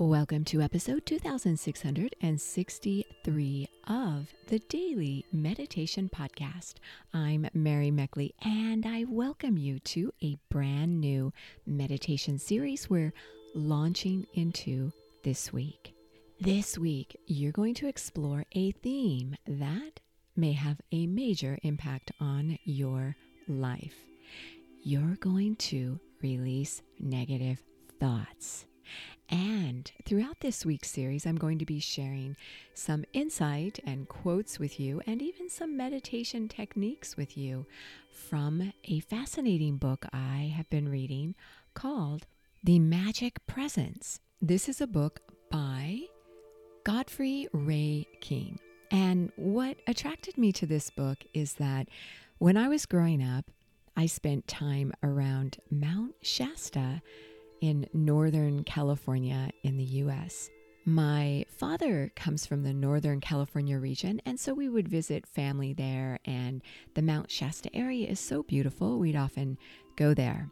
Welcome to episode 2663 of the Daily Meditation Podcast. I'm Mary Meckley, and I welcome you to a brand new meditation series we're launching into this week. This week, you're going to explore a theme that may have a major impact on your life. You're going to release negative thoughts. And throughout this week's series, I'm going to be sharing some insight and quotes with you, and even some meditation techniques with you from a fascinating book I have been reading called The Magic Presence. This is a book by Godfre Ray King. And what attracted me to this book is that when I was growing up, I spent time around Mount Shasta in Northern California in the US. My father comes from the Northern California region, and so we would visit family there, and the Mount Shasta area is so beautiful, we'd often go there.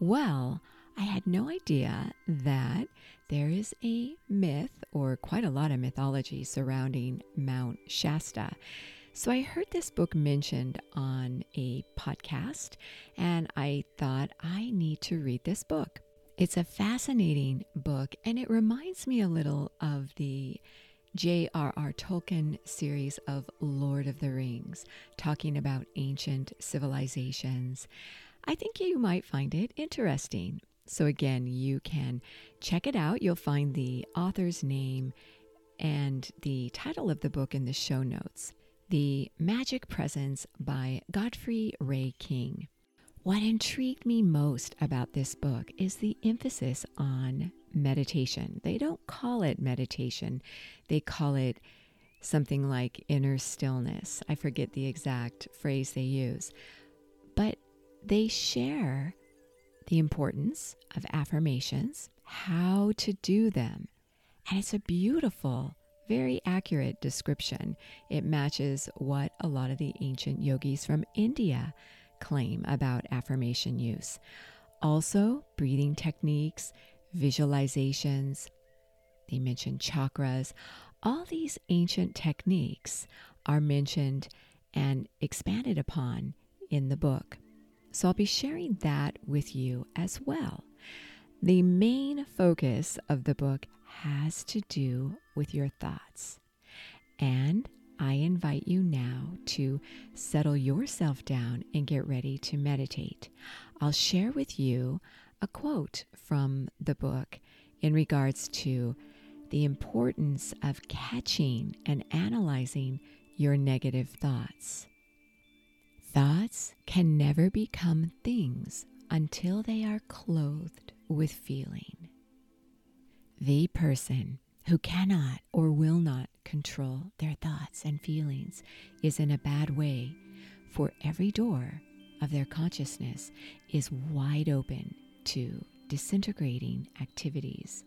Well, I had no idea that there is a myth, or quite a lot of mythology, surrounding Mount Shasta. So I heard this book mentioned on a podcast, and I thought I need to read this book. It's a fascinating book, and it reminds me a little of the J.R.R. Tolkien series of Lord of the Rings, talking about ancient civilizations. I think you might find it interesting. So, again, you can check it out. You'll find the author's name and the title of the book in the show notes The Magic Presence by Godfre Ray King. What intrigued me most about this book is the emphasis on meditation. They don't call it meditation, they call it something like inner stillness. I forget the exact phrase they use, but they share the importance of affirmations, how to do them. And it's a beautiful, very accurate description. It matches what a lot of the ancient yogis from India claim about affirmation use. Also, breathing techniques, visualizations, they mention chakras. All these ancient techniques are mentioned and expanded upon in the book. So I'll be sharing that with you as well. The main focus of the book has to do with your thoughts. And I invite you now to settle yourself down and get ready to meditate. I'll share with you a quote from the book in regards to the importance of catching and analyzing your negative thoughts. Thoughts can never become things until they are clothed with feeling. The person who cannot or will not control their thoughts and feelings is in a bad way, for every door of their consciousness is wide open to disintegrating activities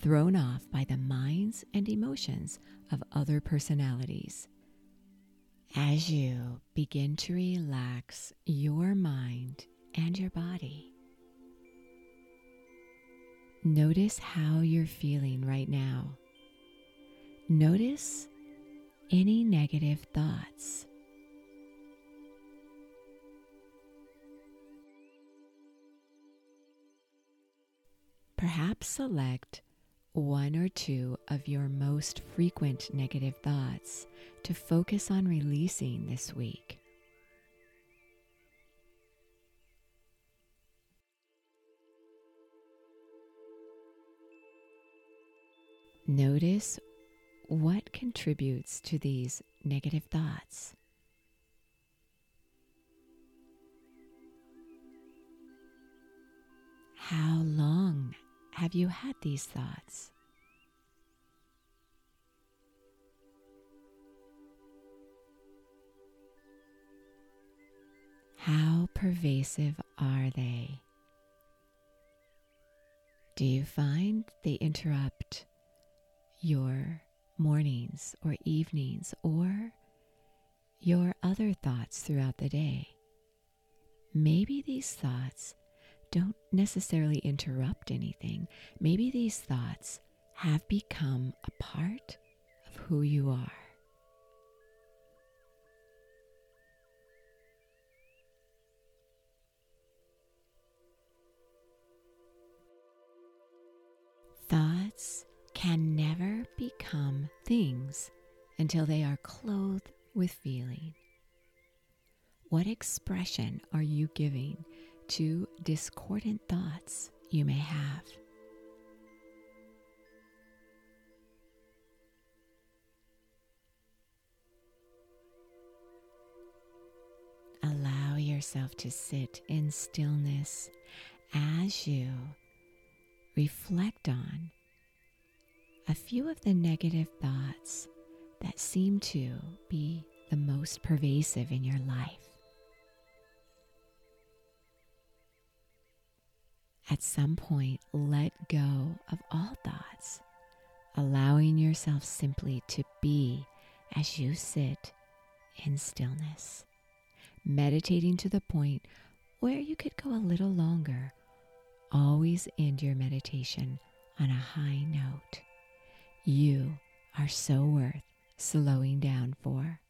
thrown off by the minds and emotions of other personalities. As you begin to relax your mind and your body, Notice how you're feeling right now. Notice any negative thoughts. Perhaps select one or two of your most frequent negative thoughts to focus on releasing this week. Notice what contributes to these negative thoughts. How long have you had these thoughts? How pervasive are they? Do you find they interrupt your mornings or evenings or your other thoughts throughout the day. Maybe these thoughts don't necessarily interrupt anything. Maybe these thoughts have become a part of who you are. Can never become things until they are clothed with feeling. What expression are you giving to discordant thoughts you may have? Allow yourself to sit in stillness as you reflect on a few of the negative thoughts that seem to be the most pervasive in your life. At some point, let go of all thoughts, allowing yourself simply to be as you sit in stillness, meditating to the point where you could go a little longer always end your meditation on a high note. You are so worth slowing down for.